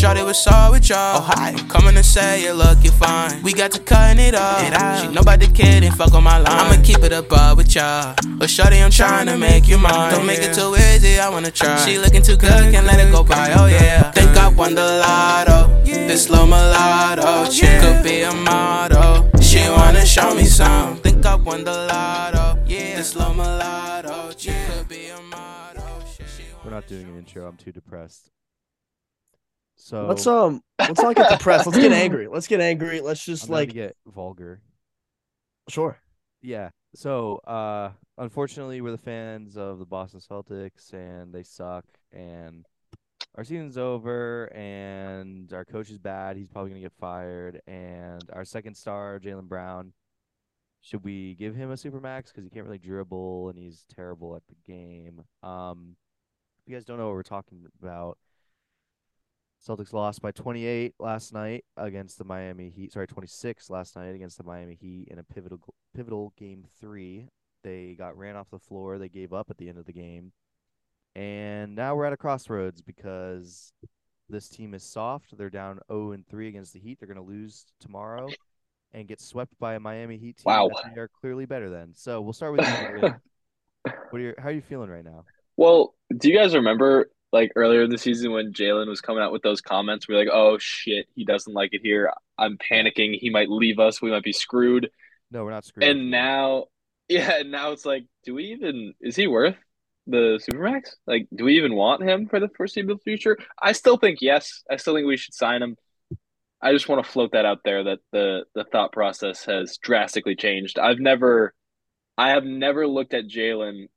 Shorty was all with y'all. Oh, hi. Coming to say you look, you fine. We got to cutting it off. It out. She know about the kid and fuck on my line. I'ma keep it above with y'all. But Shorty, I'm trying to make you mine. Don't make it too easy, I wanna try. She looking too good, can't let it go by. Oh yeah. Think I won the lotto. This slow mulatto. Oh, she could be a model. She wanna show me some. Think I won the lotto. Yeah. This slow mulatto. She could be a model. We're not doing an intro. I'm too depressed. So Let's um let's not get depressed. Let's get angry. Let's get angry. Let's just I'm like get vulgar. sure. Yeah. So, uh, unfortunately, we're the fans of the Boston Celtics, and they suck. And our season's over, and our coach is bad. He's probably gonna get fired. And our second star, Jaylen Brown, should we give him a supermax because he can't really dribble and he's terrible at the game? Um, if you guys don't know what we're talking about, Celtics lost by 28 last night against the Miami Heat. Sorry, 26 last night against the Miami Heat in a pivotal pivotal game three. They got ran off the floor. They gave up at the end of the game, and now we're at a crossroads because this team is soft. They're down 0 and 3 against the Heat. They're going to lose tomorrow and get swept by a Miami Heat team Wow. that they are clearly better than. So we'll start with you. what are your, how are you feeling right now? Well, do you guys remember like earlier in the season when Jaylen was coming out with those comments? We're like, oh shit, he doesn't like it here. I'm panicking. He might leave us. We might be screwed. No, we're not screwed. And now, yeah, and now it's like, do we even, is he worth the Supermax? Like, do we even want him for the foreseeable future? I still think yes. I still think we should sign him. I just want to float that out there that the the thought process has drastically changed. I've never, I have never looked at Jaylen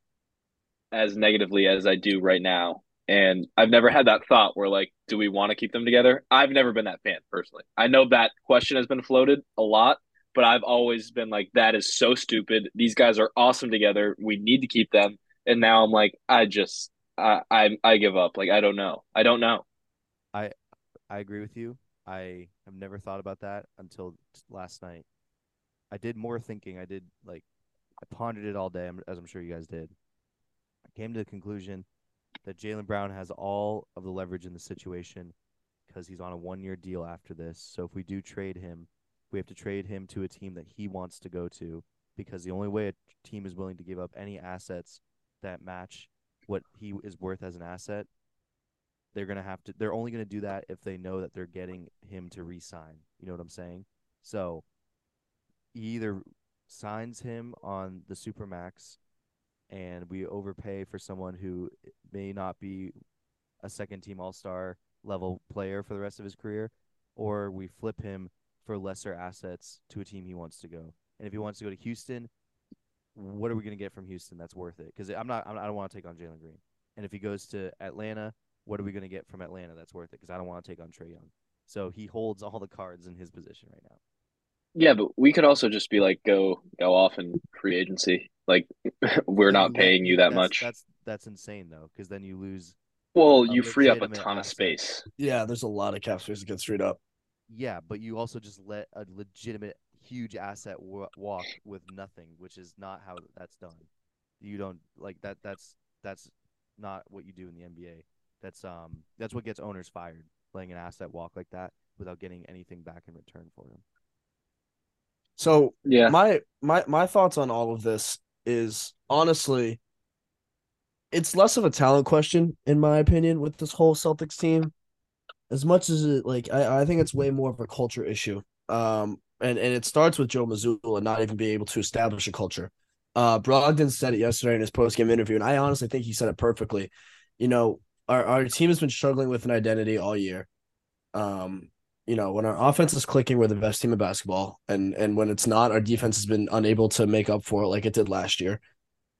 as negatively as I do right now. And I've never had that thought where like, do we want to keep them together? I've never been that fan personally. I know that question has been floated a lot, but I've always been like, that is so stupid. These guys are awesome together. We need to keep them. And now I'm like, I just, I, I, I give up. Like, I don't know. I don't know. I I agree with you. I have never thought about that until last night. I did more thinking. I did like I pondered it all day, as I'm sure you guys did. I came to the conclusion that Jaylen Brown has all of the leverage in the situation because he's on a one-year deal after this. So if we do trade him, we have to trade him to a team that he wants to go to because the only way a team is willing to give up any assets that match what he is worth as an asset they're gonna have to they're only gonna do that if they know that they're getting him to re-sign. You know what I'm saying? So he either signs him on the supermax and we overpay for someone who may not be a second team all-star level player for the rest of his career or we flip him for lesser assets to a team he wants to go. And if he wants to go to Houston, what are we going to get from Houston that's worth it? Because I'm not, I'm, I don't want to take on Jalen Green. And if he goes to Atlanta, what are we going to get from Atlanta that's worth it? Because I don't want to take on Trae Young. So he holds all the cards in his position right now. Yeah, but we could also just be like, go, go off in free agency. Like, we're not you- paying you that that's- much. That's that's insane though, because then you lose. Well, you free up a legitimate ton of space. Yeah, there's a lot of cap space to get straight up. Yeah, but you also just let a legitimate huge asset wa- walk with nothing, which is not how that's done. You don't like that. That's that's not what you do in the NBA. That's um that's what gets owners fired, letting an asset walk like that without getting anything back in return for them. So Yeah. my my my thoughts on all of this is honestly it's less of a talent question in my opinion with this whole Celtics team. As much as it like I, I think it's way more of a culture issue. Um and and it starts with Joe and not even being able to establish a culture. Uh Brogdon said it yesterday in his post-game interview and I honestly think he said it perfectly. You know our our team has been struggling with an identity all year. Um you know, when our offense is clicking, we're the best team in basketball, and and when it's not, our defense has been unable to make up for it like it did last year.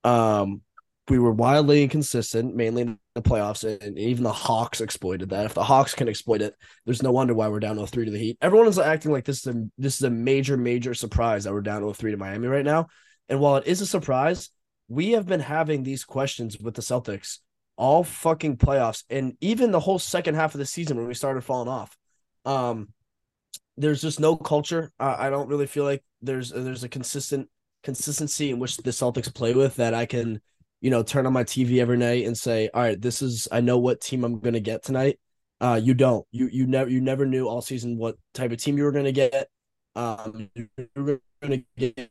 Um, we were wildly inconsistent, mainly in the playoffs, and even the Hawks exploited that. If the Hawks can exploit it, there's no wonder why we're down 0-3 to the Heat. Everyone is acting like this is a this is a major major surprise that we're down 0-3 to Miami right now. And while it is a surprise, we have been having these questions with the Celtics all fucking playoffs, and even the whole second half of the season when we started falling off. Um, there's just no culture. I, I don't really feel like there's there's a consistent consistency in which the Celtics play with that I can, you know, turn on my TV every night and say, all right, this is I know what team I'm gonna get tonight. Uh, you don't. You you never you never knew all season what type of team you were to get. Um, you were to get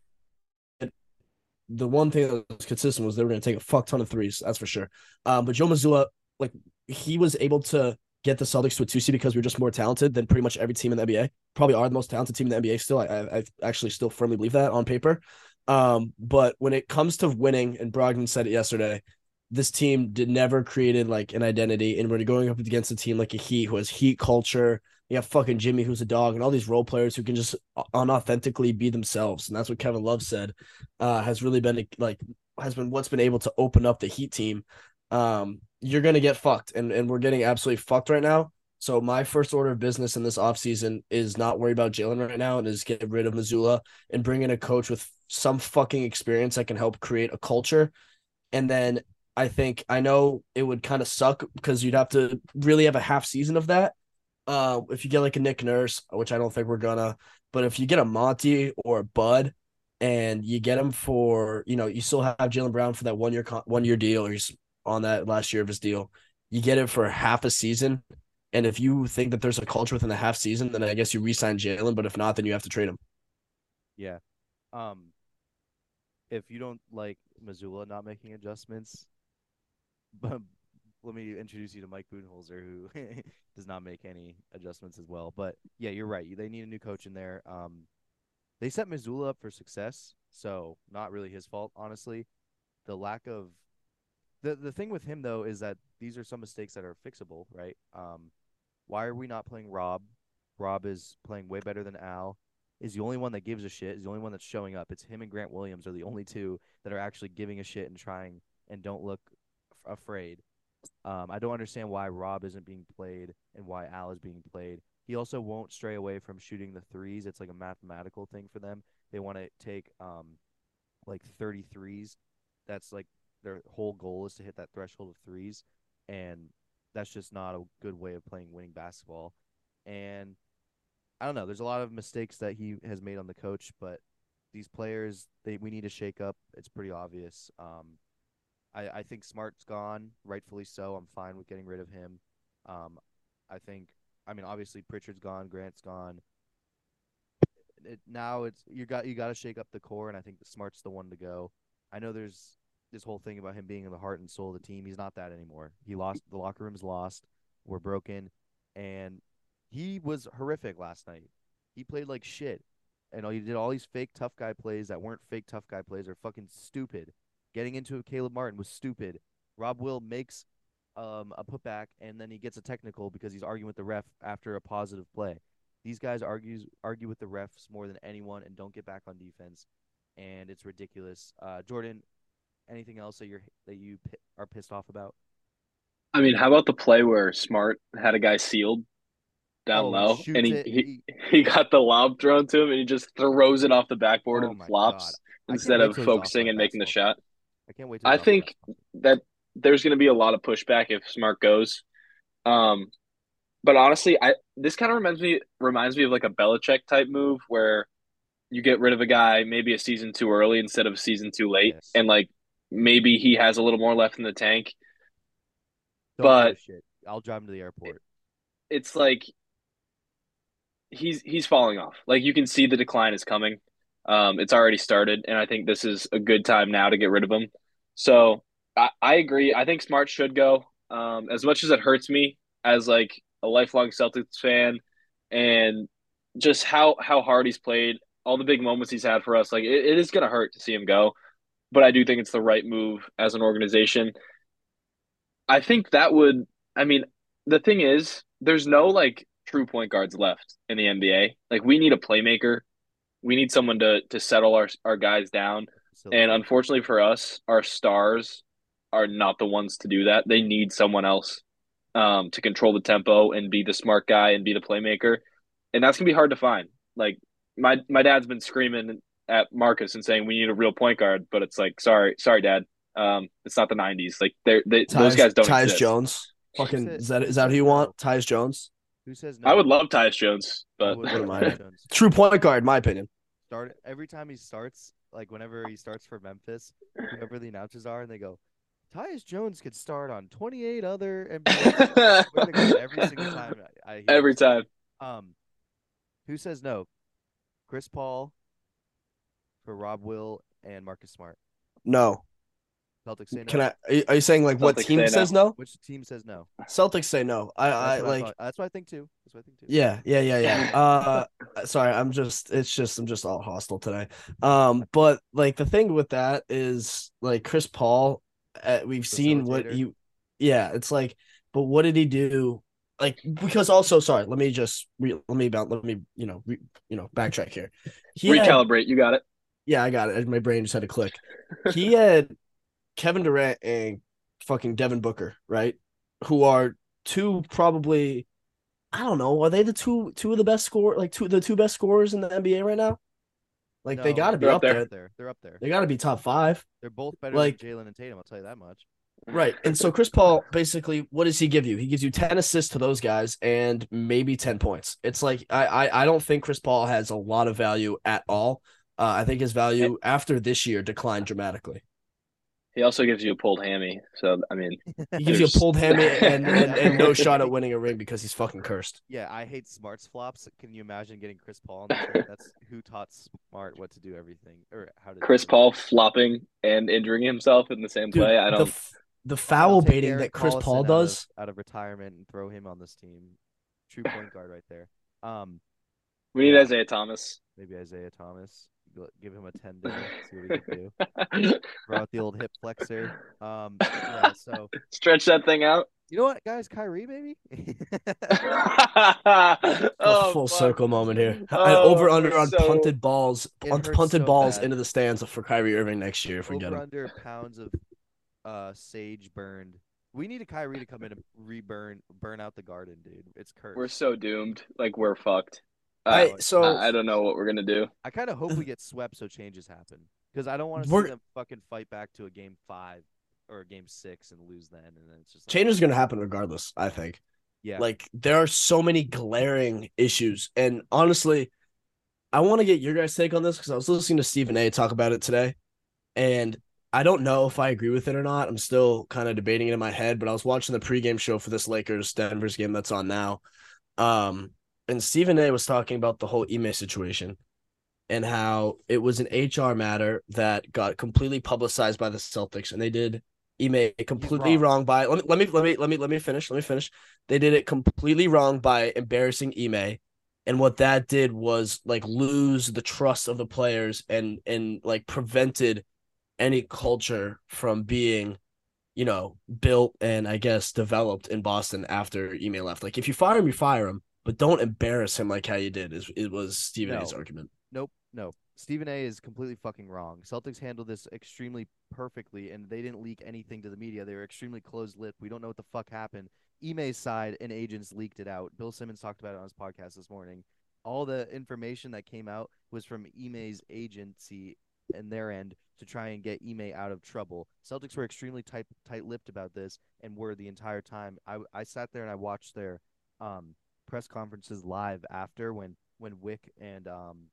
the one thing that was consistent was they were to take a fuck ton of threes. That's for sure. Um, but Joe Mazzulla, like he was able to get the Celtics to a two seed because we are just more talented than pretty much every team in the NBA. Probably are the most talented team in the NBA still. I, I, I actually still firmly believe that on paper. Um, but when it comes to winning, and Brogdon said it yesterday, this team did never created like an identity, and we're going up against a team like a Heat who has Heat culture. You have fucking Jimmy who's a dog, and all these role players who can just unauthentically be themselves, and that's what Kevin Love said. Uh, has really been like has been what's been able to open up the Heat team. Um, you're gonna get fucked, and and we're getting absolutely fucked right now. So my first order of business in this offseason is not worry about Jaylen right now and is get rid of Mazzulla and bring in a coach with some fucking experience that can help create a culture. And then I think I know it would kind of suck because you'd have to really have a half season of that. Uh, if you get like a Nick Nurse, which I don't think we're gonna, but if you get a Monty or a Bud, and you get him for you know you still have Jaylen Brown for that one year one year deal, or he's on that last year of his deal. You get it for half a season, and if you think that there's a culture within the half season, then I guess you re-sign Jaylen. But if not, then you have to trade him. Yeah. Um. If you don't like Mazzulla not making adjustments, but let me introduce you to Mike Budenholzer, who does not make any adjustments as well. But yeah, you're right. They need a new coach in there. Um, they set Mazzulla up for success, so not really his fault, honestly. The lack of the the thing with him though is that these are some mistakes that are fixable, right? Um, why are we not playing Rob? Rob is playing way better than Al. Is the only one that gives a shit. Is the only one that's showing up. It's him and Grant Williams are the only two that are actually giving a shit and trying and don't look f- afraid. Um, I don't understand why Rob isn't being played and why Al is being played. He also won't stray away from shooting the threes. It's like a mathematical thing for them. They want to take um, like 33s. That's like their whole goal is to hit that threshold of threes, and that's just not a good way of playing winning basketball. And I don't know. There's a lot of mistakes that he has made on the coach, but these players, they we need to shake up. It's pretty obvious. Um, I I think Smart's gone, rightfully so. I'm fine with getting rid of him. Um, I think. I mean, obviously Pritchard's gone, Grant's gone. It, now it's you got you got to shake up the core, and I think the Smart's the one to go. I know there's this whole thing about him being in the heart and soul of the team. He's not that anymore. He lost the locker room's lost. We're broken, and he was horrific last night. He played like shit, and all he did all these fake tough guy plays that weren't fake tough guy plays. Are fucking stupid. Getting into a Caleb Martin was stupid. Rob Will makes um, a putback, and then he gets a technical because he's arguing with the ref after a positive play. These guys argues argue with the refs more than anyone and don't get back on defense, and it's ridiculous. Uh, Jordan, anything else that you're that you are pissed off about? I mean, how about the play where Smart had a guy sealed down Oh, low, and he, it, he he got the lob thrown to him, and he just throws it off the backboard Oh and flops. Instead of till he's off focusing and making the shot. I can't wait. I he's off that think that there's going to be a lot of pushback if Smart goes. Um, but honestly, I this kind of reminds me reminds me of like a Belichick type move where you get rid of a guy maybe a season too early instead of a season too late, Yes. and like maybe he has a little more left in the tank. Don't but- shit. I'll drive him to the airport. It's like he's he's falling off. Like you can see the decline is coming. Um, it's already started, and I think this is a good time now to get rid of him. So I, I agree. I think Smart should go. Um, as much as it hurts me as like a lifelong Celtics fan, and just how how hard he's played, all the big moments he's had for us, like it, it is gonna hurt to see him go. But I do think it's the right move as an organization. I think that would. I mean, the thing is, there's no like true point guards left in the NBA. Like we need a playmaker. We need someone to to settle our our guys down. Silly. And unfortunately for us, our stars are not the ones to do that. They need someone else um, to control the tempo and be the smart guy and be the playmaker. And that's gonna be hard to find. Like my my dad's been screaming at Marcus and saying we need a real point guard, but it's like sorry, sorry, dad. Um, it's not the '90s. Like they're, they those guys don't Tyus exist. Jones. Fucking is that who is that who you want? Tyus Jones. Who says no? I would love Tyus Jones, but would Wouldn't love mind. Tyus Jones. True point guard, in my opinion. Start every time he starts, like whenever he starts for Memphis, whoever the announcers are, and they go, Tyus Jones could start on 28 other NBA. teams. I swear to God, every single time I, I hear Every this. time. Um, who says no? Chris Paul for Rob Will and Marcus Smart. No. Celtics say no. Can I? Are you, saying like what Celtics team say no. says no? Which team says no? Celtics say no. I, I what like. thought. That's what I think too. That's what I think too. Yeah, yeah, yeah, yeah. Uh, sorry, I'm just. It's just I'm just all hostile today. Um, but like the thing with that is like Chris Paul. Uh, we've seen what Facilitator. he. Yeah, it's like, but what did he do? Like because also sorry, let me just re, let me about let me you know re, you know backtrack here. He had- Recalibrate. You got it. Yeah, I got it. My brain just had to click. He had Kevin Durant and fucking Devin Booker, right? Who are two probably I don't know, are they the two two of the best score like two the two best scorers in the NBA right now? Like they got to be up up there. there. They're up there. They're up there. They got to be top 5. They're both better like- than Jaylen and Tatum. I'll tell you that much. Right. And so Chris Paul basically what does he give you? He gives you 10 assists to those guys and maybe 10 points. It's like I I, I don't think Chris Paul has a lot of value at all. Uh, I think his value after this year declined dramatically. He also gives you a pulled hammy. So I mean, He gives you a pulled hammy and, and, and no shot at winning a ring because he's fucking cursed. Yeah, I hate smarts flops. Can you imagine getting Chris Paul on the? That's who taught Smart what to do everything or how to. do Chris it. Paul flopping and injuring himself in the same Dude, play. I don't. f- the foul baiting that Chris Collison Paul out of- does. out of retirement and throw him on this team. True point guard right there. Um, we need Yeah. Isaiah Thomas. maybe Isaiah Thomas. G- Give him a ten day. See what he can do. Throw out the old hip flexor. Um, yeah. So Stretch that thing out. you know what, guys? Kyrie, maybe. A oh, full fuck. circle moment here. Oh, over under we're on so- punted balls, It punt, punted so balls bad. into the stands for Kyrie Irving next year if we get Over him. under pounds of uh sage burned. We need a Kyrie to come in and reburn, burn out the garden, dude. It's cursed. We're so doomed. Like we're fucked. I I, so I, I don't know what we're gonna do. I kind of hope we get swept so changes happen because I don't want to see them fucking fight back to a game five or a game six and lose then, and then it's just like, change is gonna happen regardless. I think. Yeah, Like there are so many glaring issues, and honestly, I want to get your guys' take on this because I was listening to Stephen A. talk about it today, and I don't know if I agree with it or not. I'm still kind of debating it in my head, but I was watching the pregame show for this Lakers Denver's game that's on now, um, and Stephen A. was talking about the whole Ime situation and how it was an HR matter that got completely publicized by the Celtics, and they did Ime completely wrong. wrong by let me let me let me let me let me finish. Let me finish. They did it completely wrong by embarrassing Ime. And what that did was like lose the trust of the players and and like prevented any culture from being, you know, built and I guess developed in Boston after Ime left. Like if you fire him, you fire him, but don't embarrass him like how you did. Is it was Stephen A's No. argument. Nope, no. Stephen A is completely fucking wrong. Celtics handled this extremely perfectly, and they didn't leak anything to the media. They were extremely closed-lipped. We don't know what the fuck happened. Ime's side and agents leaked it out. Bill Simmons talked about it on his podcast this morning. All the information that came out was from Ime's agency and their end to try and get Ime out of trouble. Celtics were extremely tight tight-lipped about this and were the entire time. I I sat there and I watched their um press conferences live after when when Wyc and um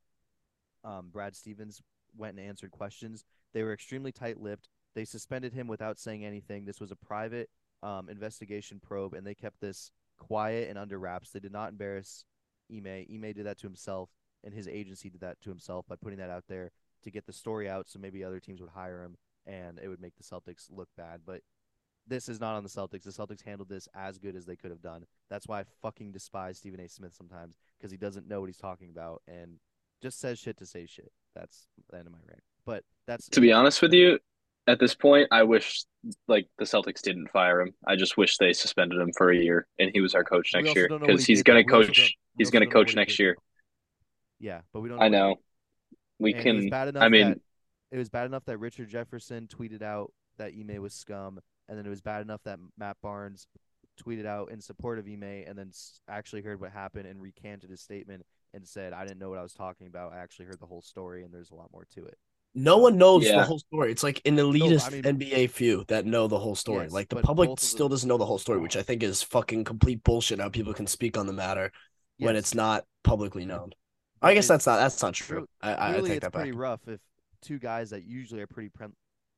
um, Brad Stevens went and answered questions. They were extremely tight-lipped. They suspended him without saying anything. This was a private um, investigation probe, and they kept this quiet and under wraps. They did not embarrass Ime. Ime did that to himself, and his agency did that to himself by putting that out there to get the story out, so maybe other teams would hire him, and it would make the Celtics look bad. But this is not on the Celtics. The Celtics handled this as good as they could have done. That's why I fucking despise Stephen A. Smith sometimes because he doesn't know what he's talking about and just says shit to say shit. That's the end of my rant. But that's To be honest with you, at this point, I wish like the Celtics didn't fire him. I just wish they suspended him for a year and he was our coach next year know because he he's. We also coach. He's know what coach next year. Yeah, but we don't. I know. We And can. I mean, it was bad enough that Richard Jefferson tweeted out that Ime was scum, and then it was bad enough that Matt Barnes tweeted out in support of Ime, and then actually heard what happened and recanted his statement and said, "I didn't know what I was talking about. I actually heard the whole story, and there's a lot more to it." No one knows the whole story. It's like an elitist I mean- NBA few that know the whole story. Yes, like the public still doesn't know the whole story, which I think is fucking complete bullshit. How people can speak on the matter when it's not publicly known. But I guess that's not that's not true. Clearly- I, I, I take it's that back. pretty rough if two guys that usually are pretty pre-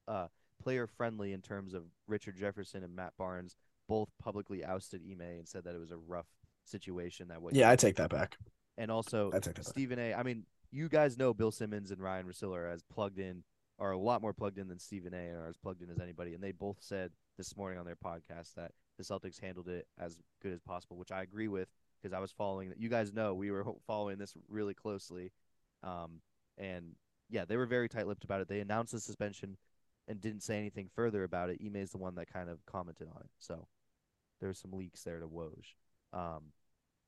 uh, player friendly in terms of Richard Jefferson and Matt Barnes both publicly ousted Ime and said that it was a rough situation that he Yeah, I take that back. and also I take that back. Stephen A. I mean, you guys know Bill Simmons and Ryen Russillo are as plugged in, are a lot more plugged in than Stephen A. and are as plugged in as anybody. And they both said this morning on their podcast that the Celtics handled it as good as possible, which I agree with because I was following that. You guys know we were following this really closely, um, and yeah, they were very tight-lipped about it. They announced the suspension and didn't say anything further about it. Ime is the one that kind of commented on it, so there's some leaks there to Woj. Um,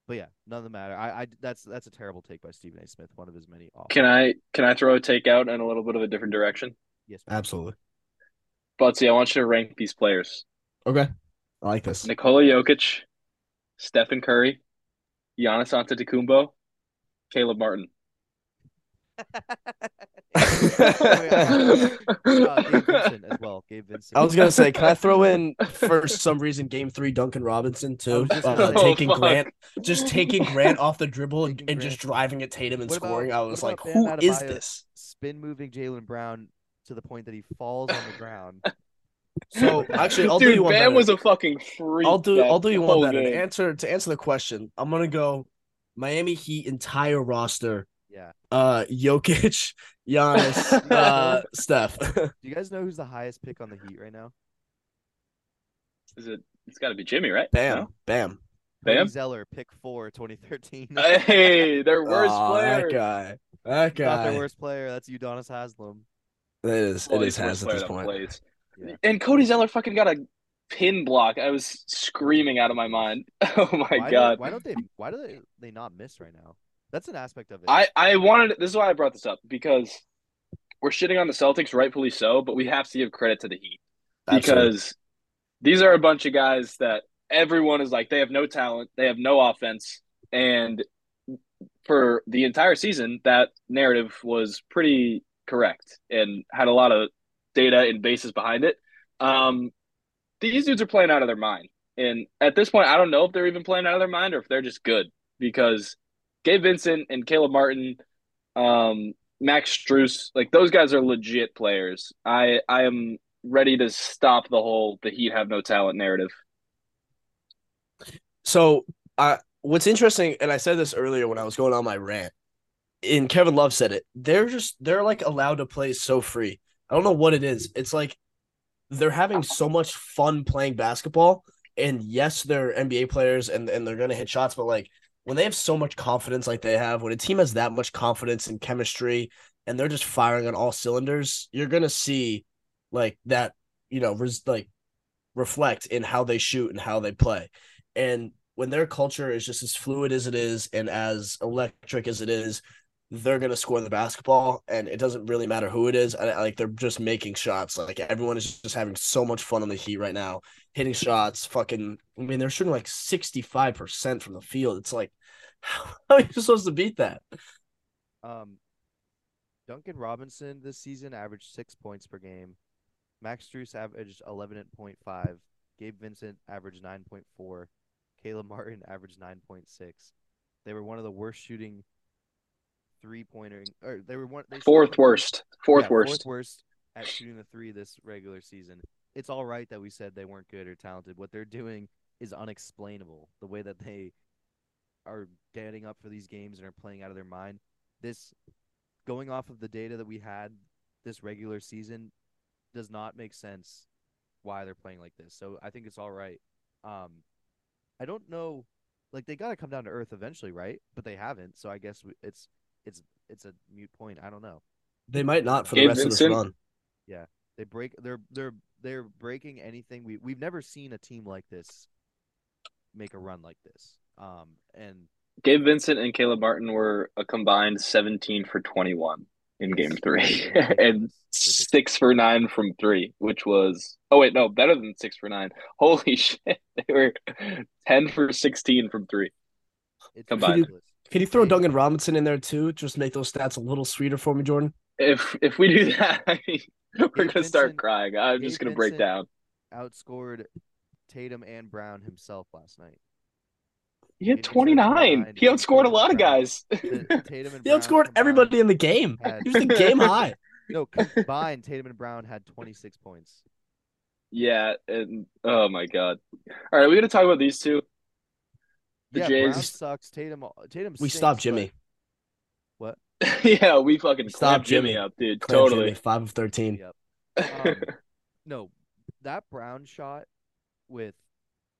but yeah, none of the matter. I, I that's that's a terrible take by Stephen A. Smith, one of his many awful. Can I can I throw a take out in a little bit of a different direction? Yes, ma'am. Absolutely. Butsy, I want you to rank these players: Okay. I like this. Nikola Jokic, Stephen Curry, Giannis Antetokounmpo, Caleb Martin. uh, Gabe Vincent as well. Gabe Vincent. I was gonna say, can I throw in for some reason Game Three Duncan Robinson too? just Uh, gonna- taking Oh, fuck. Grant, just taking Grant off the dribble and, and just driving at Tatum and What about- scoring. I was like, Bam who is Adebayo? this? spin moving Jaylen Brown to the point that he falls on the ground. So actually, I'll do Dude, you one Bam better. was a fucking freak. I'll do that I'll do you one whole better. To answer to answer the question, I'm gonna go Miami Heat entire roster. Yeah. Uh, Jokic, Giannis, uh, Steph. Do you guys know who's the highest pick on the Heat right now? Is it? It's got to be Jimmy, right? bam, No? bam. Cody Bam? Zeller, pick four, 2013. Hey, their worst Aw, player. That guy. That guy. Not their worst player. That's Udonis Haslam. It is. Well, it he's is the worst has at this point. plays. Yeah. And Cody Zeller fucking got a pin block. I was screaming out of my mind. Oh my why god. Don't, why don't they? Why do they, they not miss right now? That's an aspect of it. I I wanted this is why I brought this up because we're shitting on the Celtics, rightfully so, but we have to give credit to the Heat Absolutely. because these are a bunch of guys that everyone is like they have no talent, they have no offense, and for the entire season, that narrative was pretty correct and had a lot of data and basis behind it. Um, these dudes are playing out of their mind, and at this point, I don't know if they're even playing out of their mind or if they're just good because Gabe Vincent and Caleb Martin, um, Max Strus, like those guys are legit players. I I am ready to stop the whole the Heat have no talent narrative. So, uh, what's interesting, and I said this earlier when I was going on my rant, and Kevin Love said it. They're just they're like allowed to play so free. I don't know what it is. It's like they're having so much fun playing basketball. And yes, they're NBA players and and they're gonna hit shots, but like when they have so much confidence, like they have, when a team has that much confidence and chemistry, and they're just firing on all cylinders, you're gonna see like that, you know, res- like reflect in how they shoot and how they play. And when their culture is just as fluid as it is and as electric as it is, they're gonna score the basketball, and it doesn't really matter who it is. And like they're just making shots. Like everyone is just having so much fun on the Heat right now, hitting shots. Fucking, I mean, they're shooting like sixty five percent from the field. It's like, how are you supposed to beat that? Um, Duncan Robinson this season averaged six points per game. Max Strus averaged eleven point five. Gabe Vincent averaged nine point four. Caleb Martin averaged nine point six. They were one of the worst shooting three pointer, or they were one they Fourth worst. Fourth yeah, worst. Fourth worst at shooting the three this regular season. It's all right that we said they weren't good or talented. What they're doing is unexplainable. The way that they are getting up for these games and are playing out of their mind. This going off of the data that we had this regular season does not make sense why they're playing like this. So I think it's all right. Um I don't know like they got to come down to earth eventually, right? But they haven't. So I guess it's it's it's a mute point. I don't know. They might not for the Gabe rest Vincent? of this run. Yeah, they break. They're they're they're breaking anything. We we've never seen a team like this make a run like this. Um, and Gabe Vincent and Caleb Martin were a combined 17 for 21 in game three and six for nine from three, which was, oh, wait, no, better than six for nine. Holy shit. They were 10 for 16 from three. it's Combined. ridiculous. Can you throw Duncan Robinson in there too? Just make those stats a little sweeter for me, Jordan. If if we do that, I mean, we're Gabe going to start crying. I'm Gabe just going to break Vincent- down. Outscored Tatum and Brown himself last night. He had Gabe Vincent had 29. 29, He outscored a lot of guys. Tatum and He Brown outscored combined everybody in the game. had- He was the game high. No, combined Tatum and Brown had 26 points. Yeah, and oh my god. All right, we're gonna talk about these two. The yeah, Jays- Brown sucks. Tatum. Tatum. We stinks, stopped but- Jimmy. What? yeah, we fucking Stop clamped Jimmy, Jimmy. up, dude. Clamp totally. Jimmy, five of thirteen. Yep. Um, no, that Brown shot with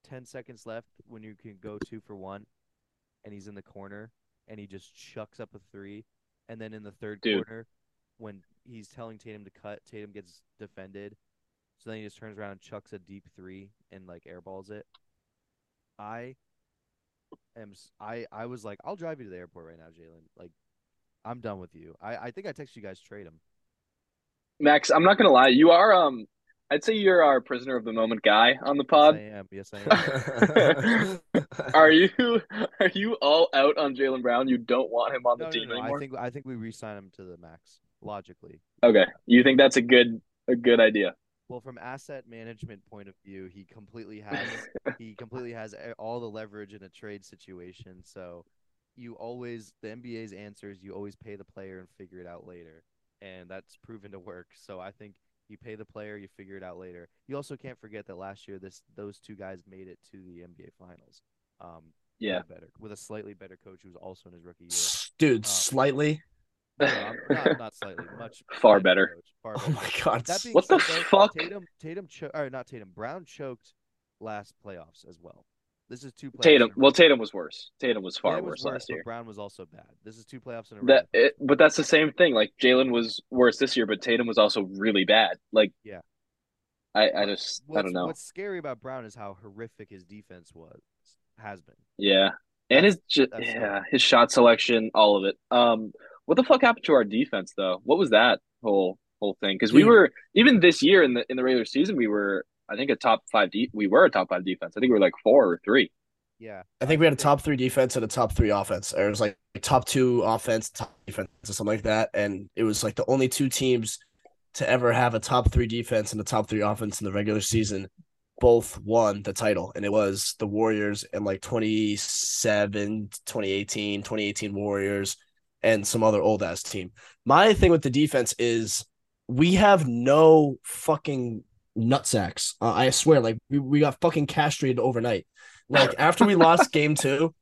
ten seconds left when you can go two for one, and he's in the corner and he just chucks up a three, and then in the third Dude. quarter, when he's telling Tatum to cut, Tatum gets defended, so then he just turns around and chucks a deep three and like airballs it. I am. s- I I was like, I'll drive you to the airport right now, Jaylen. Like, I'm done with you. I I think I texted you guys trade him. Max, I'm not gonna lie, you are um I'd say you're our prisoner of the moment guy on the pod. Yes, I am. Yes, I am. Are you are you all out on Jaylen Brown? You don't want him on the No, no, team no. anymore? I think I think we re-sign him to the max logically. Okay. You think that's a good a good idea? Well, from asset management point of view, he completely has he completely has all the leverage in a trade situation. So you always the NBA's answer is you always pay the player and figure it out later, and that's proven to work. So I think you pay the player, you figure it out later. You also can't forget that last year this those two guys made it to the NBA Finals. Um, Yeah. better with a slightly better coach who was also in his rookie year. Dude, Uh, slightly. No, not, not slightly, much Far better. coach, far Oh better. my god. What the though, fuck? Tatum, Tatum, cho- or not Tatum, Brown choked last playoffs as well. This is two playoffs. Tatum. Well. Tatum was worse. Tatum was far Tatum was worse worse, last year. Brown was also bad. This is two playoffs in a row. That it, but that's the same thing. Like Jaylen was worse this year, but Tatum was also really bad. Like Yeah. I, I just I don't know. What's scary about Brown is how horrific his defense was, has been. Yeah. And his that's yeah, his shot selection, all of it. Um what the fuck happened to our defense though? What was that whole whole thing? Because we Dude. were even this year in the in the regular season, we were I think a top five de- we were a top five defense. I think we were like four or three. Yeah, I think we had a top three defense and a top three offense. Or it was like top two offense, top defense, or something like that. And it was like the only two teams to ever have a top three defense and a top three offense in the regular season. Both won the title, and it was the Warriors in like 27, 2018, 2018 Warriors, and some other old ass team. My thing with the defense is we have no fucking nutsacks. Uh, I swear, like we, we got fucking castrated overnight. Like after we lost game two,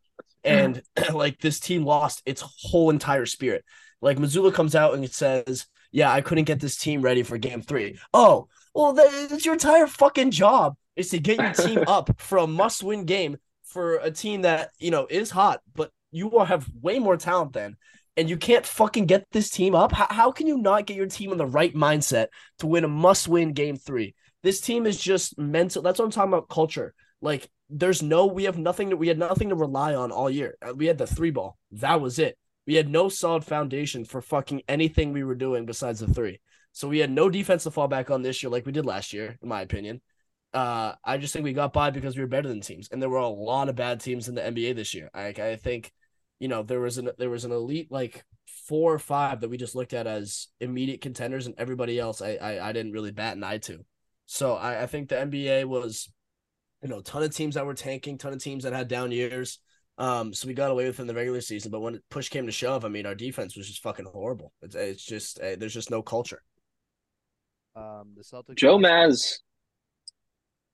and like this team lost its whole entire spirit. Like Mazzulla comes out and it says, "Yeah, I couldn't get this team ready for game three. Oh, well, that- that's your entire fucking job is to get your team up for a must-win game for a team that you know is hot, but you will have way more talent than. And you can't fucking get this team up. How, how can you not get your team in the right mindset to win a must-win game three? This team is just mental. That's what I'm talking about. Culture. Like there's no we have nothing that we had nothing to rely on all year. Uh, We had the three ball. That was it. We had no solid foundation for fucking anything we were doing besides the three. So we had no defense to fall back on this year like we did last year, in my opinion. Uh, I just think we got by because we were better than teams, and there were a lot of bad teams in the NBA this year. I I think, you know, there was an there was an elite like four or five that we just looked at as immediate contenders, and everybody else I I, I didn't really bat an eye to. So I, I think the NBA was you know, ton of teams that were tanking, ton of teams that had down years. Um, so we got away with it in the regular season, but when push came to shove, I mean, our defense was just fucking horrible. It's, it's just uh, there's just no culture. um, the Celtics. Joe last-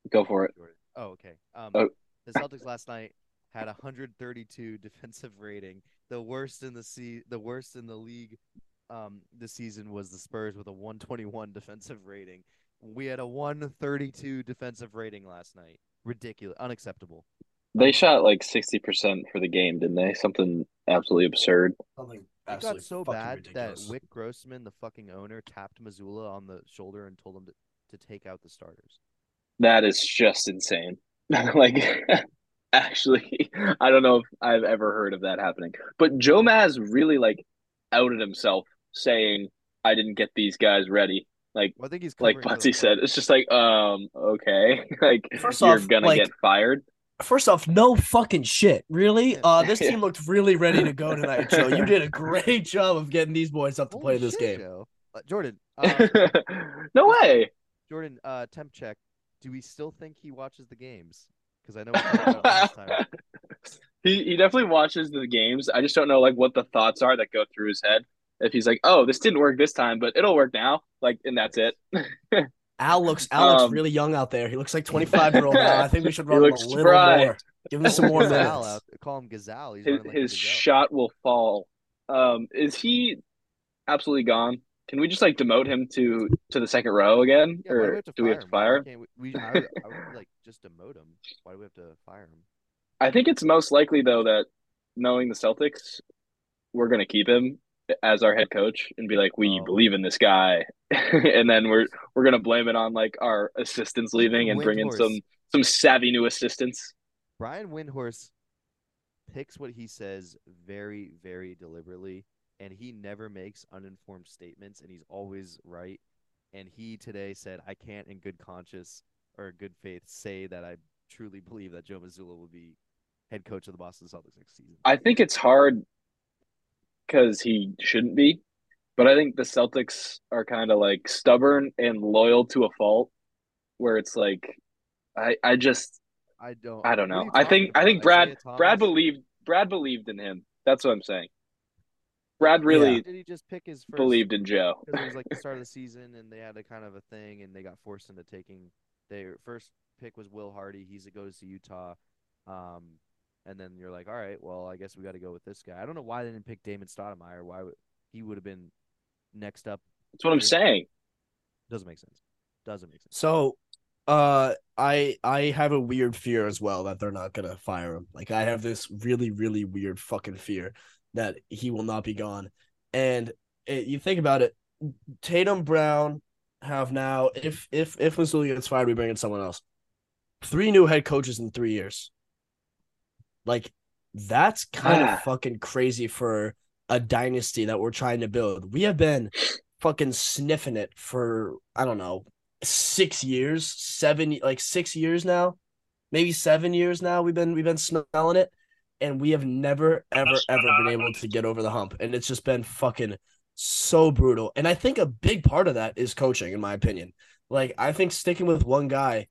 Maz go for it. Oh, okay. Um, Oh. the Celtics last night had 132 defensive rating. The worst in the se- the worst in the league um this season was the Spurs with a 121 defensive rating. We had a 132 defensive rating last night. Ridiculous, unacceptable. They shot like sixty percent for the game, didn't they? Something absolutely absurd. Something It got so bad that Wyc Grossman, the fucking owner, tapped Mazzulla on the shoulder and told him to, to take out the starters. That is just insane. like, actually, I don't know if I've ever heard of that happening. But Joe Maz really like outed himself, saying, "I didn't get these guys ready." Like, Well, I think he's like covering Butsy said, it's just like, um, okay, like First you're off, gonna like- get fired. First off, no fucking shit. Really? Uh, this team looked really ready to go tonight, Joe. You did a great job of getting these boys up to Holy play this shit, game. Joe. Uh, Jordan, uh, no way. Jordan, uh, temp check. Do we still think he watches the games? Because I know we talked about it last time. he he definitely watches the games. I just don't know like what the thoughts are that go through his head. If he's like, "Oh, this didn't work this time, but it'll work now," like, and that's it. Al looks Al looks Um, really young out there. He looks like 25 year old now. I think we should run him a little spry. more. Give him some more Gazelle minutes. call him Gazelle. He's his like his shot will fall. Um, is he absolutely gone? Can we just like demote him to to the second row again, Yeah, or do we have to fire him? we, I, would, I would like just demote him. Why do we have to fire him? I think it's most likely though that knowing the Celtics, we're gonna keep him as our head coach and be like, we Oh. believe in this guy, and then we're we're gonna blame it on like our assistants leaving and bring in some some savvy new assistants. Brian Windhorst picks what he says very, very deliberately, and he never makes uninformed statements, and he's always right. And he today said, "I can't, in good conscience or good faith, say that I truly believe that Joe Mazzulla will be head coach of the Boston Celtics next season." I think it's hard because he shouldn't be, but I think the Celtics are kind of like stubborn and loyal to a fault, where it's like, I I just I don't. I don't know. I think I think Brad Brad believed Brad believed in him. That's what I'm saying. Brad really Did he just pick his first? believed in Joe. it was like the start of the season and they had a kind of a thing and they got forced into taking their first pick was Will Hardy. He's a goes to Utah. Um, and then you're like, all right, well, I guess we got to go with this guy. I don't know why they didn't pick Damon Stoudemire. Why would he would have been next up? That's what I'm Yeah. saying. Doesn't make sense. Doesn't make sense. So, uh, I I have a weird fear as well that they're not gonna fire him. Like I have this really really weird fucking fear that he will not be gone. And it, you think about it, Tatum Brown have now if if if Mazzulla gets fired, we bring in someone else. Three new head coaches in three years. Like that's kind Ah. of fucking crazy for a dynasty that we're trying to build. We have been fucking sniffing it for I don't know six years, seven like six years now, maybe seven years now. We've been we've been smelling it, and we have never ever ever been able to get over the hump, and it's just been fucking so brutal. And I think a big part of that is coaching, in my opinion. Like I think sticking with one guy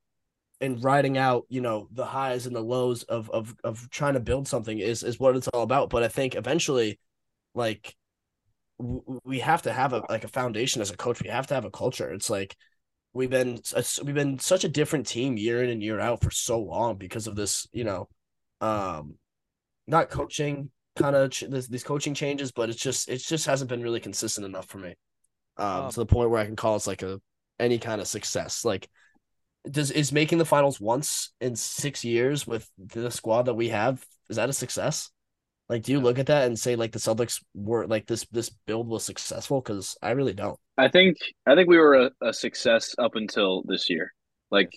and riding out, you know, the highs and the lows of of of trying to build something is is what it's all about. But I think eventually, like w- we have to have a like a foundation as a coach. We have to have a culture. It's like we've been we've been such a different team year in and year out for so long because of this, you know, um, not coaching kind of ch- this, these coaching changes, but it's just it just hasn't been really consistent enough for me, um, Um, to the point where I can call it like a any kind of success. Like, does is making the finals once in six years with the squad that we have is that a success? Like, do you look at that and say like the Celtics were like this this build was successful? Because I really don't. I think I think we were a, a success up until this year. Like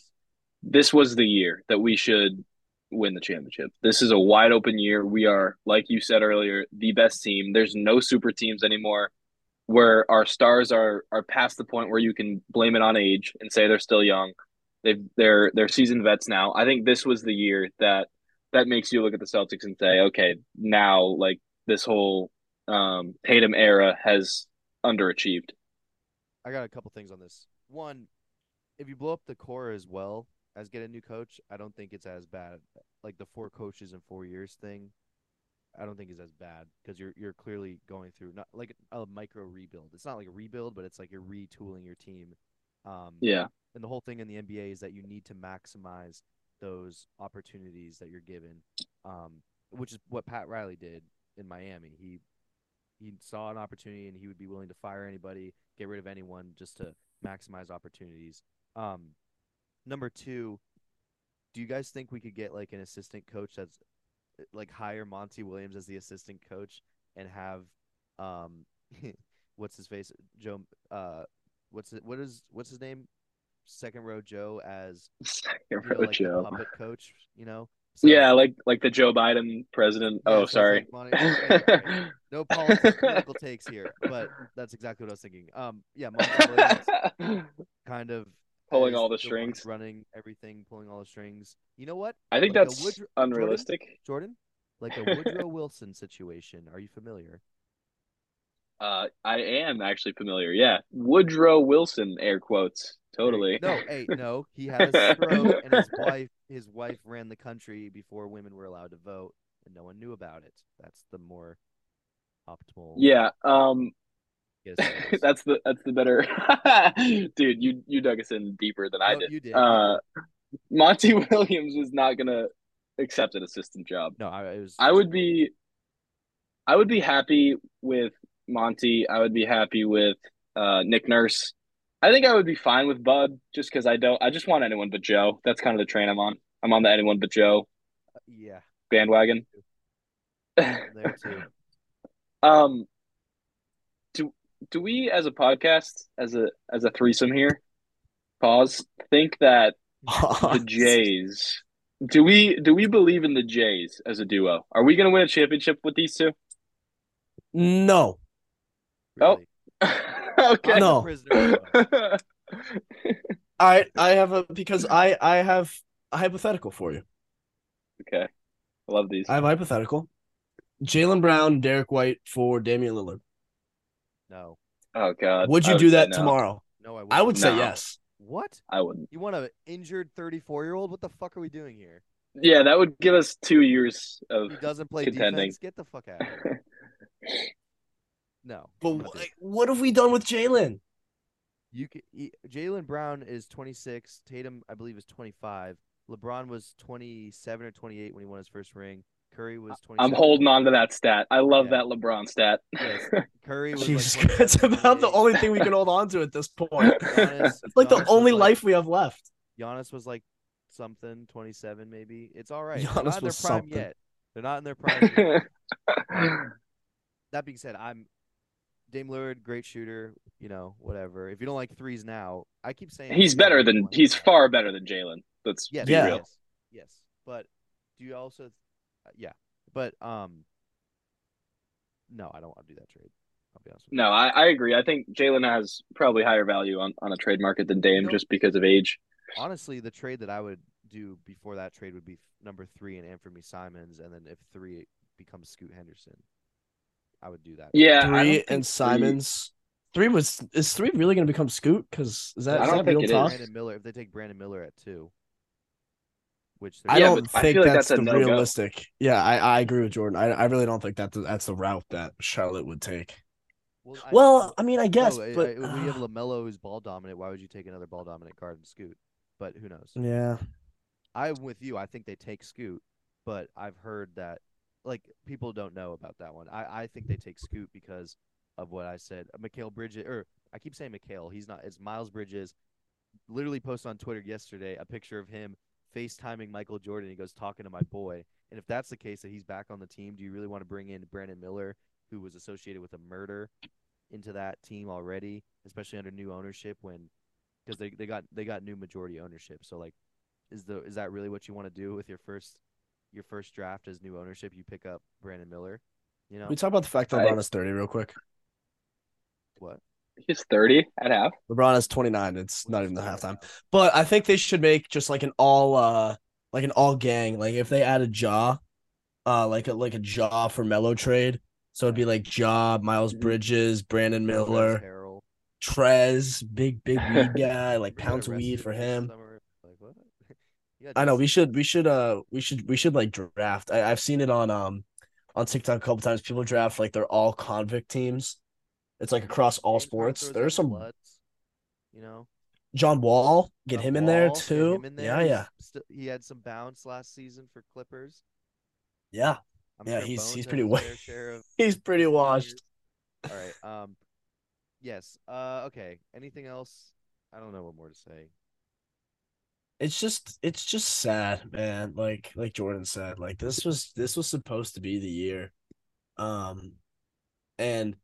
this was the year that we should win the championship. This is a wide open year. We are, like you said earlier, the best team. There's no super teams anymore where our stars are are past the point where you can blame it on age and say they're still young. They've they're they're seasoned vets now. I think this was the year that that makes you look at the Celtics and say, okay, now like this whole um Tatum era has underachieved. I got a couple things on this. One, if you blow up the core as well as get a new coach, I don't think it's as bad. Like the four coaches in four years thing, I don't think is as bad because you're you're clearly going through not like a micro rebuild. It's not like a rebuild, but it's like you're retooling your team. Um, Yeah. and the whole thing in the NBA is that you need to maximize those opportunities that you're given, um, which is what Pat Riley did in Miami. He he saw an opportunity and he would be willing to fire anybody, get rid of anyone just to maximize opportunities. Um, number two, do you guys think we could get like an assistant coach that's like hire Monty Williams as the assistant coach and have um what's his face Joe uh what's it what is what's his name second row Joe as Second you know, row like Joe. puppet coach you know Yeah, like like the Joe Biden president. Yeah, oh, so sorry. like Monty- no political takes here, but that's exactly what I was thinking. Um, yeah, Monty Williams kind of Pulling all the strings. running everything, pulling all the strings. You know what, I think Like that's Woodrow- unrealistic. Jordan? Like a Woodrow Wilson situation. Are you familiar? Uh, I am actually familiar. Yeah, Woodrow Wilson, air quotes. Totally. No, hey, no. He had a stroke, and his wife, his wife ran the country before women were allowed to vote, and no one knew about it. That's the more optimal. Yeah. Um, Yes, it is. that's the that's the better dude. You you dug us in deeper than I No, did. you did. Uh, Monty Williams is not gonna accept an assistant job. no, I it was. I would be, I would be happy with Monty. I would be happy with uh, Nick Nurse. I think I would be fine with Bud just because I don't. I just want anyone but Joe. That's kind of the train I'm on. I'm on the anyone but Joe Yeah, bandwagon. there too. um, do do we as a podcast, as a as a threesome here, pause? Think that the Jays. Do we do we believe in the Jays as a duo? Are we going to win a championship with these two? No. Oh. Okay. No. prisoner. I I have a because I I have a hypothetical for you. okay. I love these. I have a hypothetical. Jaylen Brown, Derrick White for Damian Lillard. No, Oh God. Would I you do that no. tomorrow? no, I, wouldn't. I would say yes. What? I wouldn't. You want an injured 34 year old? What the fuck are we doing here? Yeah, that would give us two years of He doesn't play Contending. defense. Get the fuck out. of here. No. But wh- what have we done with Jaylen? You can, Jaylen Brown is 26. Tatum, I believe, is 25. LeBron was 27 or 28 when he won his first ring. Curry was 27. I'm holding on to that stat. I love Yeah. that LeBron stat. Yes. Curry was Jesus like Christ, it's about the only thing we can hold on to at this point. Giannis- It's like the Giannis was only like- life we have left. Giannis was like something 27 maybe. It's all right. Giannis They're not in their was prime something. yet. They're not in their prime. that being said, I'm Dame Lillard, great shooter. You know, whatever. If you don't like threes now, I keep saying he's threes better than he's far better than Jaylen. Let's Yes, be Yeah. real. yes, yes. But do you also, yeah. But um, no, I don't want to do that trade. I'll be honest with you. No, I, I agree. I think Jaylen has probably higher value on, on a trade market than Dame know- just because of age. Honestly, the trade that I would do before that trade would be number three and Anthony Simons, and then if three becomes Scoot Henderson, I would do that. Yeah, Three and Simons. Three was is three really going to become Scoot? Because is that I don't that think real it talk? is. Brandon Miller, if they take Brandon Miller at two, which I Yeah, don't but I think like that's, that's a the no-go. realistic. Yeah, I, I agree with Jordan. I, I really don't think that that's the route that Charlotte would take. well, I- Well, I mean, I guess, no, but I- when you have LaMelo who's ball dominant, why would you take another ball dominant guard and Scoot? But who knows? yeah, I'm with you. I think they take Scoot, but I've heard that like people don't know about that one. I, I think they take Scoot because of what I said. Uh, Mikhail Bridges, or I keep saying Mikhail. He's not. It's Miles Bridges. Literally posted on Twitter yesterday a picture of him FaceTiming Michael Jordan. He goes talking to my boy. And if that's the case that he's back on the team, do you really want to bring in Brandon Miller, who was associated with a murder, into that team already, especially under new ownership when because they, they got they got new majority ownership. So like is the is that really what you want to do with your first your first draft as new ownership? You pick up Brandon Miller, you know we talk about the fact that I- LeBron is thirty real quick. what? He's 30 at half. LeBron is twenty nine. It's not even the halftime. But I think they should make just like an all uh like an all gang. Like if they add a Ja, uh like a like a Ja for Melo trade. So it'd be like Ja, Miles Mhm. Bridges, Brandon Miller, Trez, big big weed guy, like We pounds of weed for him. Like what? I know we should we should uh we should we should like draft. I, I've seen it on um on TikTok a couple times. People draft like they're all convict teams. It's like across all sports. There's some bloods, you know. John Wall. Get John him in there Wall, too. in there. Yeah, yeah, he had some bounce last season for Clippers. yeah. I'm Yeah, sure he's- he's pretty wa- fair share of He's pretty washed. All right. Um. Yes. Uh. Okay. Anything else? I don't know what more to say. It's just it's just sad, man. Like like Jordan said, like this was this was supposed to be the year. Um and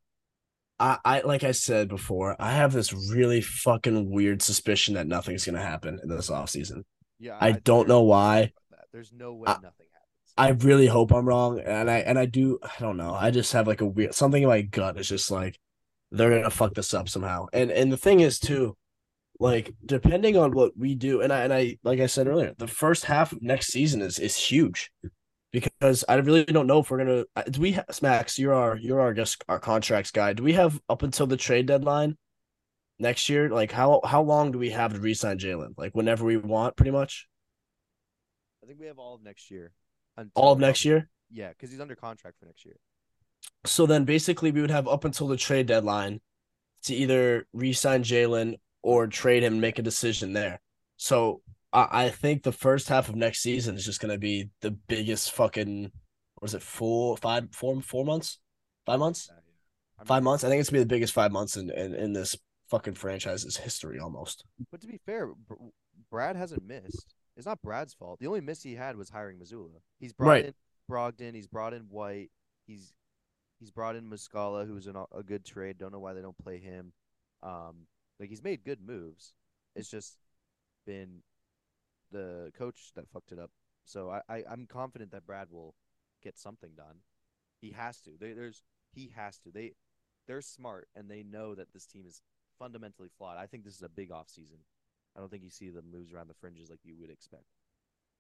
I I like I said before, I have this really fucking weird suspicion that nothing's gonna happen in this offseason. Yeah. I think don't know why. There's no way I- nothing happens. I really hope I'm wrong, and I and I do. I don't know. I just have like a weird something in my gut. is just like they're gonna fuck this up somehow. And and the thing is too, like depending on what we do, and I and I like I said earlier, the first half of next season is is huge because I really don't know if we're gonna. Do we have Max? You're our you're our guest our contracts guy. Do we have up until the trade deadline next year? Like how how long do we have to re-sign Jaylen? Like whenever we want, pretty much I think we have all of next year. all of next year. Yeah, because he's under contract for next year. So then basically we would have up until the trade deadline to either re-sign Jaylen or trade him and make a decision there. So I, I think the first half of next season is just gonna be the biggest fucking what is it, four, five, four, four months? Five months? Five months? I think it's gonna be the biggest five months in, in, in this fucking franchise's history almost. But to be fair, Brad hasn't missed. It's not Brad's fault. The only miss he had was hiring Mazzulla. He's brought Right. in Brogdon. He's brought in White. He's he's brought in Muscala, who's an, a good trade. Don't know why they don't play him. Um, like he's made good moves. It's just been the coach that fucked it up. So I, I I'm confident that Brad will get something done. He has to. They, there's he has to. They they're smart and they know that this team is fundamentally flawed. I think this is a big off season. I don't think you see the moves around the fringes like you would expect.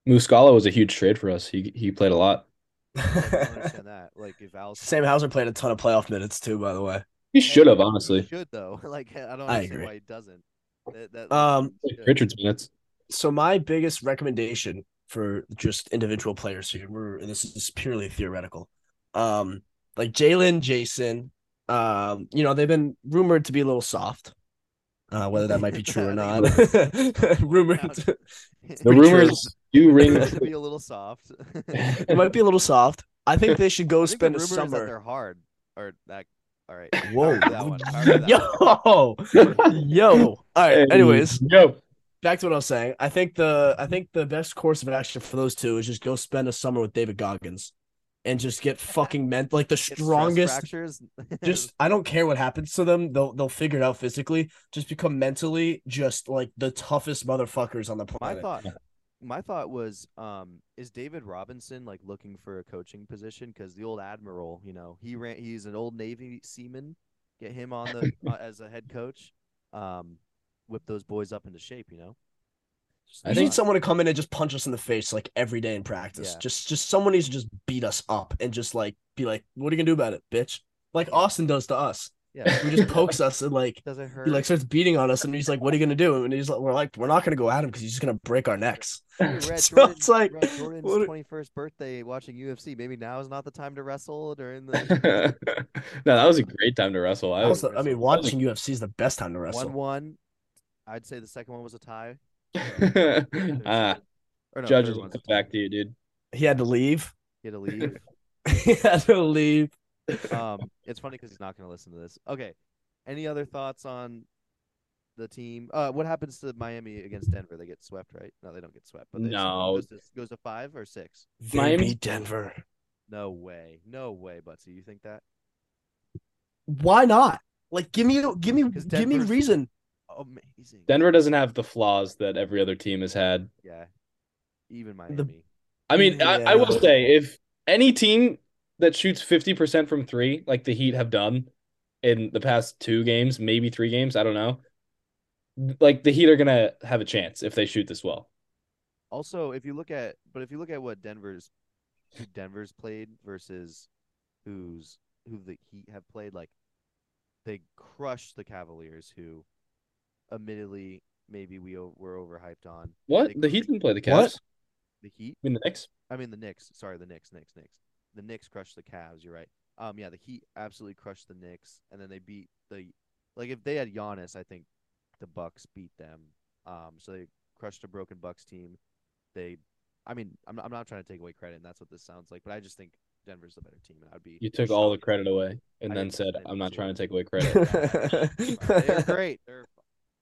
Muscala was a huge trade for us. He he played a lot. I don't understand that. Like if Al Sam Hauser played a ton of playoff minutes too, by the way. He should have He honestly. should though. like I don't I understand agree. why he doesn't. That, that, Um, he. Richards minutes. So my biggest recommendation for just individual players here, we're and this is purely theoretical. Um, like Jaylen, Jayson, um, you know, they've been rumored to be a little soft. Uh, whether that might be true or not. rumored The rumors do ring. to be a little soft. it might be a little soft. I think they should go I think the spend a rumor is that summer. they're hard or that. All right. Whoa. That one. Power to one. Yo, yo. All right. Anyways, yo, back to what I was saying. I think the I think the best course of action for those two is just go spend a summer with David Goggins, and just get fucking meant like the strongest. fractures. Just I don't care what happens to them. They'll they'll figure it out physically. Just become mentally just like the toughest motherfuckers on the planet. my thought. My thought was, um, is David Robinson like looking for a coaching position? Because the old admiral, you know, he ran. He's an old Navy seaman. Get him on the uh, as a head coach. Um, whip those boys up into shape. You know. Just I I think- need someone to come in and just punch us in the face like every day in practice. Yeah. Just just someone needs to just beat us up and just like be like, what are you gonna do about it, bitch? Like Austin does to us. Yeah. He just pokes us and like Does it hurt? he like starts beating on us and he's like, What are you gonna do? And he's like, We're like, we're not gonna go at him because he's just gonna break our necks. Dude, we're So Jordan- it's like, we're Jordan's what- twenty first birthday watching UFC. Maybe now is not the time to wrestle during the no, that was a great time to wrestle. I was, Also, I mean, watching UFC is the best time to wrestle. one one. I'd say the second one was a tie. ah, Or no, judges third will come back to you, dude. He had to leave. He had to leave. he had to leave. um, it's funny because he's not going to listen to this. Okay. Any other thoughts on the team? Uh, what happens to Miami against Denver? They get swept, right? No, they don't get swept. But they No. goes to, goes to five or six. They Miami- beat Denver. No way, no way, Butsy. You think that? Why not? Like, give me, give me, give me reason. Amazing. Denver doesn't have the flaws that every other team has had. Yeah. Even Miami. I mean, I, I will say if any team that shoots 50% from three, like the Heat have done in the past two games, maybe three games, I don't know. Like the Heat are gonna have a chance if they shoot this well. Also, if you look at, but if you look at what Denver's, who Denver's played versus who's who the Heat have played, like they crushed the Cavaliers, who, admittedly, maybe we o- were overhyped on. What? The Heat didn't play the Cavs. What? The Heat. I mean the Knicks. I mean the Knicks. Sorry, the Knicks. Knicks. Knicks. The Knicks crushed the Cavs. You're right. Um, yeah, the Heat absolutely crushed the Knicks, and then they beat the, like if they had Giannis, I think the Bucks beat them. Um, so they crushed a broken Bucks team. They, I mean, I'm I'm not trying to take away credit, and that's what this sounds like, but I just think Denver's the better team, and I'd be. You took all the credit away and I then said, I didn't I'm not trying to take away credit. They're great. They're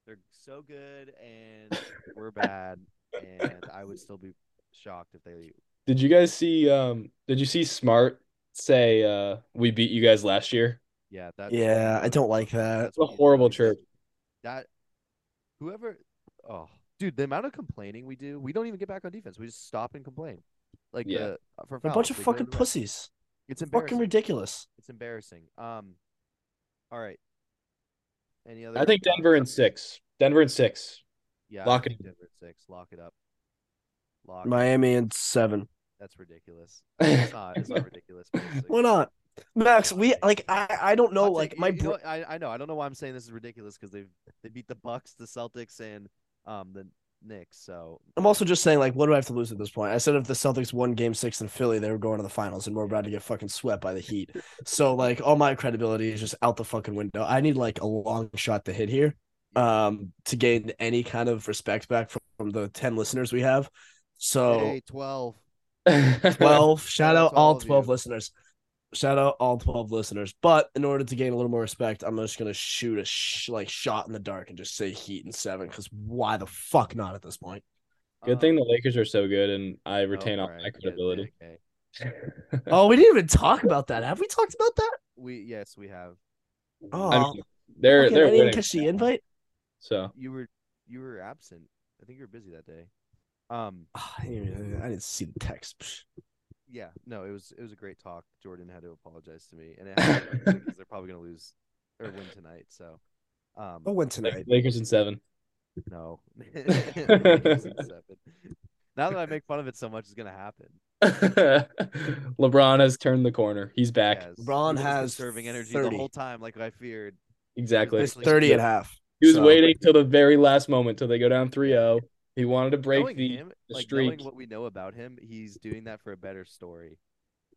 they're so good, and we're bad, and I would still be shocked if they Did you guys see um did you see Smart say uh we beat you guys last year? Yeah, that. Yeah, I don't like that. It's a horrible doing. chirp. That whoever, oh, dude, the amount of complaining we do, we don't even get back on defense. We just stop and complain, like Yeah. the for A bunch of fucking pussies. It's Fucking ridiculous. It's embarrassing. Um, all right. Any other? I think? Denver in six. Denver in six. Yeah, Lock I it Denver at six. Lock it up. Lock. it. Miami and seven. That's ridiculous. It's not. It's not ridiculous. Why not? Max, we like I I don't know I'll like take- my you know bro- I I know I don't know why I'm saying this is ridiculous because they've they beat the Bucks, the Celtics, and um the Knicks. So I'm also just saying, like, what do I have to lose at this point? I said if the Celtics won Game Six in Philly, they were going to the finals, and we're about to get fucking swept by the Heat. So, like, all my credibility is just out the fucking window. I need like a long shot to hit here, um, to gain any kind of respect back from, from the ten listeners we have. So, hey, twelve. twelve. shout Shout out all all twelve you. listeners. Shout out all twelve listeners. But in order to gain a little more respect, I'm just gonna shoot a sh- like shot in the dark and just say Heat and seven. Because why the fuck not at this point? Good thing the Lakers are so good, and I Oh, retain all right, my yeah, credibility. okay. Oh, we didn't even talk about that. Have we talked about that? We yes, we have. Oh, I mean, they're okay, they're didn't winning. catch the invite. So You were you were absent. I think you were busy that day. Um. I, didn't, I didn't see the text. Psh. Yeah. No. It was it was a great talk. Jordan had to apologize to me, and it had because they're probably gonna lose or win tonight. So. Um. I'll win tonight. Lakers in seven. No. In seven. now that I make fun of it so much, it's gonna happen. LeBron has turned the corner. He's back. Yes. LeBron He has conserving energy 30. the whole time, like I feared. Exactly. It's Actually, 30 and a half. He was So- waiting till the very last moment till they go down 3-0. He wanted to break knowing the him, the like streak. knowing what we know about him, he's doing that for a better story.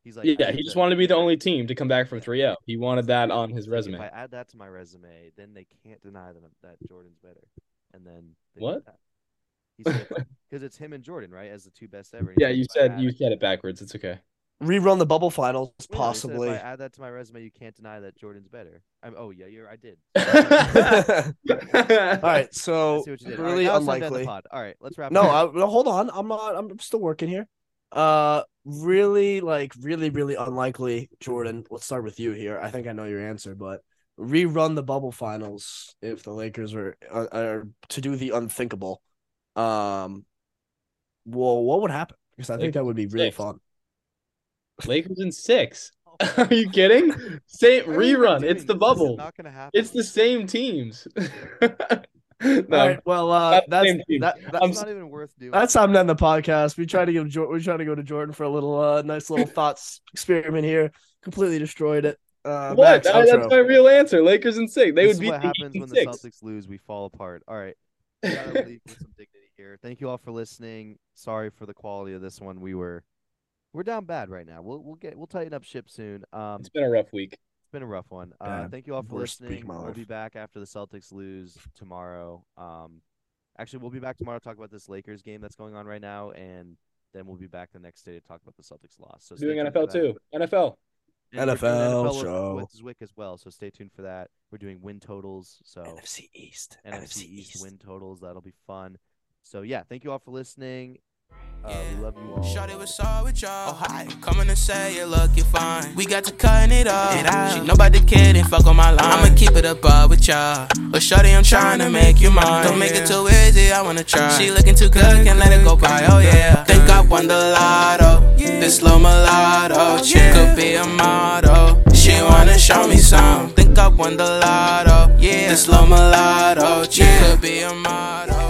He's like, yeah, he just wanted to be the only team to come back from 3-0. He wanted that on his resume. If I add that to my resume, then they can't deny that that Jordan's better. And then What? He said because it's him and Jordan, right, as the two best ever. Yeah, you said you said it backwards. It's okay. Rerun the bubble finals, Yeah, he said, possibly. if I add that to my resume, you can't deny that Jordan's better. I'm, oh yeah, you're. I did. All right, I so see what you did. All right, really now it's time to end the unlikely. All right, let's wrap. No, up. I, no, hold on. I'm not. I'm still working here. Uh, really, like, really, really unlikely. Jordan, let's start with you here. I think I know your answer, but rerun the bubble finals if the Lakers were uh, are to do the unthinkable. Um, well, what would happen? Because I think that would be really fun. Lakers in six. Are you kidding? Same Why are we rerun. It's the this? This bubble. not gonna happen. It's the same teams. All right. Well, uh, not that's that, that, I'm not even worth doing. That's time to end the podcast. We try to give Jor- we try to go to Jordan for a little uh nice little thoughts experiment here. Completely destroyed it. Uh, what? Max, That- that's my real answer. Lakers in six. They this would is be what the happens Heat in when the. Celtics lose. We fall apart. All right, we gotta leave with some dignity here. Thank you all for listening. Sorry for the quality of this one. We were we're down bad right now. We'll we'll get we'll tighten up ship soon. Um, It's been a rough week. It's been a rough one. Uh, Bad. thank you all for listening. We'll be back after the Celtics lose tomorrow. Um, actually, we'll be back tomorrow to talk about this Lakers game that's going on right now, and then we'll be back the next day to talk about the Celtics loss. So Doing NFL too. NFL. And we're NFL show. with Zwick as well. So stay tuned for that. We're doing win totals. So NFC East. NFC East win totals. That'll be fun. So yeah, thank you all for listening. Uh, we love you all. Shorty was all with y'all. Oh, hi. Coming to say you looking fine. We got to cutting it up. It out. She nobody kidding, fuck on my line. I'ma keep it above with y'all. But Shorty, I'm trying to make you mine. Don't make it too easy, I wanna try. She looking too good, can't let it go by. Oh yeah. Think I won the lotto. This slow mulatto chick could be a model. She wanna show me some. Think I won the lotto. Yeah. This slow mulatto chick could be a model.